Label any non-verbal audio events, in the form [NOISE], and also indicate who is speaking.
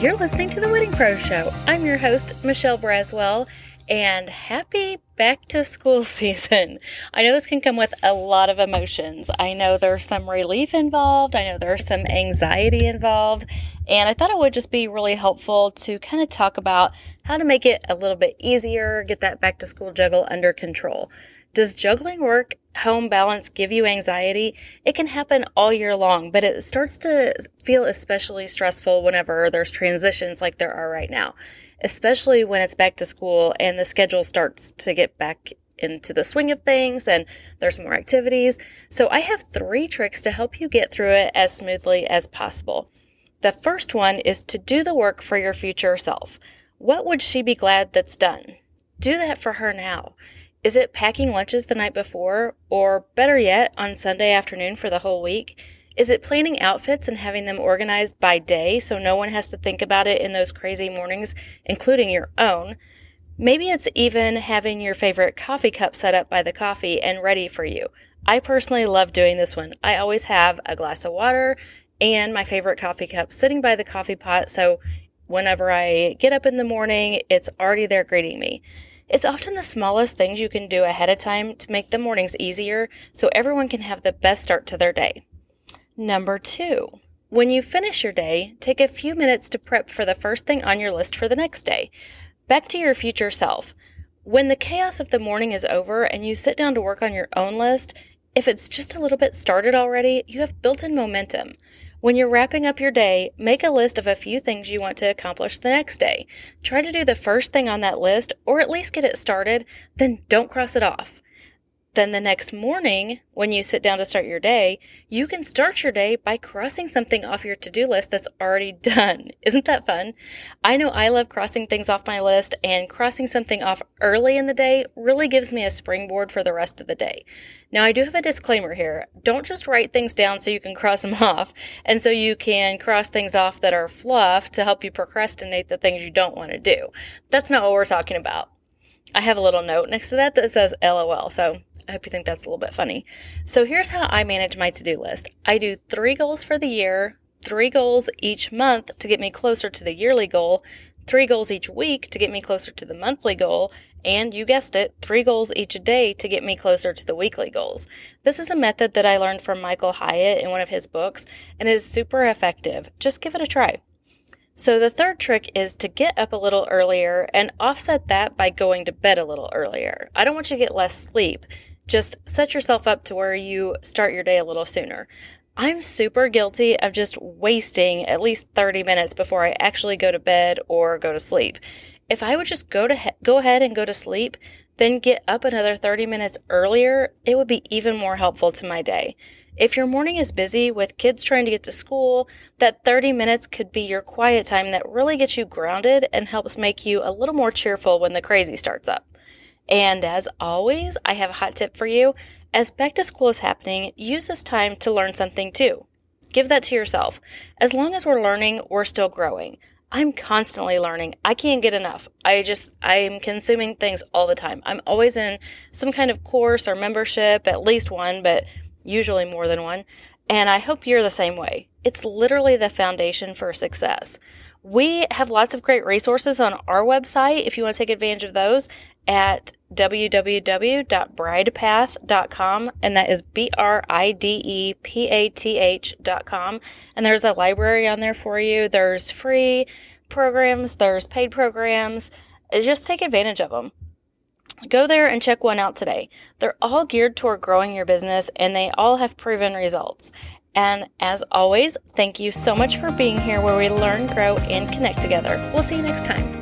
Speaker 1: You're listening to The Wedding Pro Show. I'm your host, Michelle Braswell, and happy back to school [LAUGHS] season. I know this can come with a lot of emotions. I know there's some relief involved, I know there's some anxiety involved, and I thought it would just be really helpful to kind of talk about how to make it a little bit easier, get that back to school juggle under control. Does juggling work home balance give you anxiety? It can happen all year long, but it starts to feel especially stressful whenever there's transitions like there are right now, especially when it's back to school and the schedule starts to get back into the swing of things and there's more activities. So I have three tricks to help you get through it as smoothly as possible. The first one is to do the work for your future self. What would she be glad that's done? Do that for her now. Is it packing lunches the night before, or better yet, on Sunday afternoon for the whole week? Is it planning outfits and having them organized by day so no one has to think about it in those crazy mornings, including your own? Maybe it's even having your favorite coffee cup set up by the coffee and ready for you. I personally love doing this one. I always have a glass of water and my favorite coffee cup sitting by the coffee pot, so whenever I get up in the morning, it's already there greeting me. It's often the smallest things you can do ahead of time to make the mornings easier so everyone can have the best start to their day. Number two, when you finish your day, take a few minutes to prep for the first thing on your list for the next day. Back to your future self. When the chaos of the morning is over and you sit down to work on your own list, if it's just a little bit started already, you have built in momentum. When you're wrapping up your day, make a list of a few things you want to accomplish the next day. Try to do the first thing on that list, or at least get it started, then don't cross it off. Then the next morning, when you sit down to start your day, you can start your day by crossing something off your to do list that's already [LAUGHS] done. Isn't that fun? I know I love crossing things off my list, and crossing something off early in the day really gives me a springboard for the rest of the day. Now, I do have a disclaimer here. Don't just write things down so you can cross [LAUGHS] them off, and so you can cross things off that are fluff to help you procrastinate the things you don't want to do. That's not what we're talking about. I have a little note next to that that says LOL. So I hope you think that's a little bit funny. So here's how I manage my to do list I do three goals for the year, three goals each month to get me closer to the yearly goal, three goals each week to get me closer to the monthly goal, and you guessed it, three goals each day to get me closer to the weekly goals. This is a method that I learned from Michael Hyatt in one of his books and is super effective. Just give it a try. So, the third trick is to get up a little earlier and offset that by going to bed a little earlier. I don't want you to get less sleep. Just set yourself up to where you start your day a little sooner. I'm super guilty of just wasting at least 30 minutes before I actually go to bed or go to sleep. If I would just go to he- go ahead and go to sleep, then get up another 30 minutes earlier, it would be even more helpful to my day. If your morning is busy with kids trying to get to school, that 30 minutes could be your quiet time that really gets you grounded and helps make you a little more cheerful when the crazy starts up. And as always, I have a hot tip for you. As back to school is happening, use this time to learn something too. Give that to yourself. As long as we're learning, we're still growing. I'm constantly learning. I can't get enough. I just, I'm consuming things all the time. I'm always in some kind of course or membership, at least one, but usually more than one. And I hope you're the same way. It's literally the foundation for success. We have lots of great resources on our website if you want to take advantage of those at www.bridepath.com and that is B R I D E P A T H.com and there's a library on there for you. There's free programs, there's paid programs. Just take advantage of them. Go there and check one out today. They're all geared toward growing your business and they all have proven results. And as always, thank you so much for being here where we learn, grow, and connect together. We'll see you next time.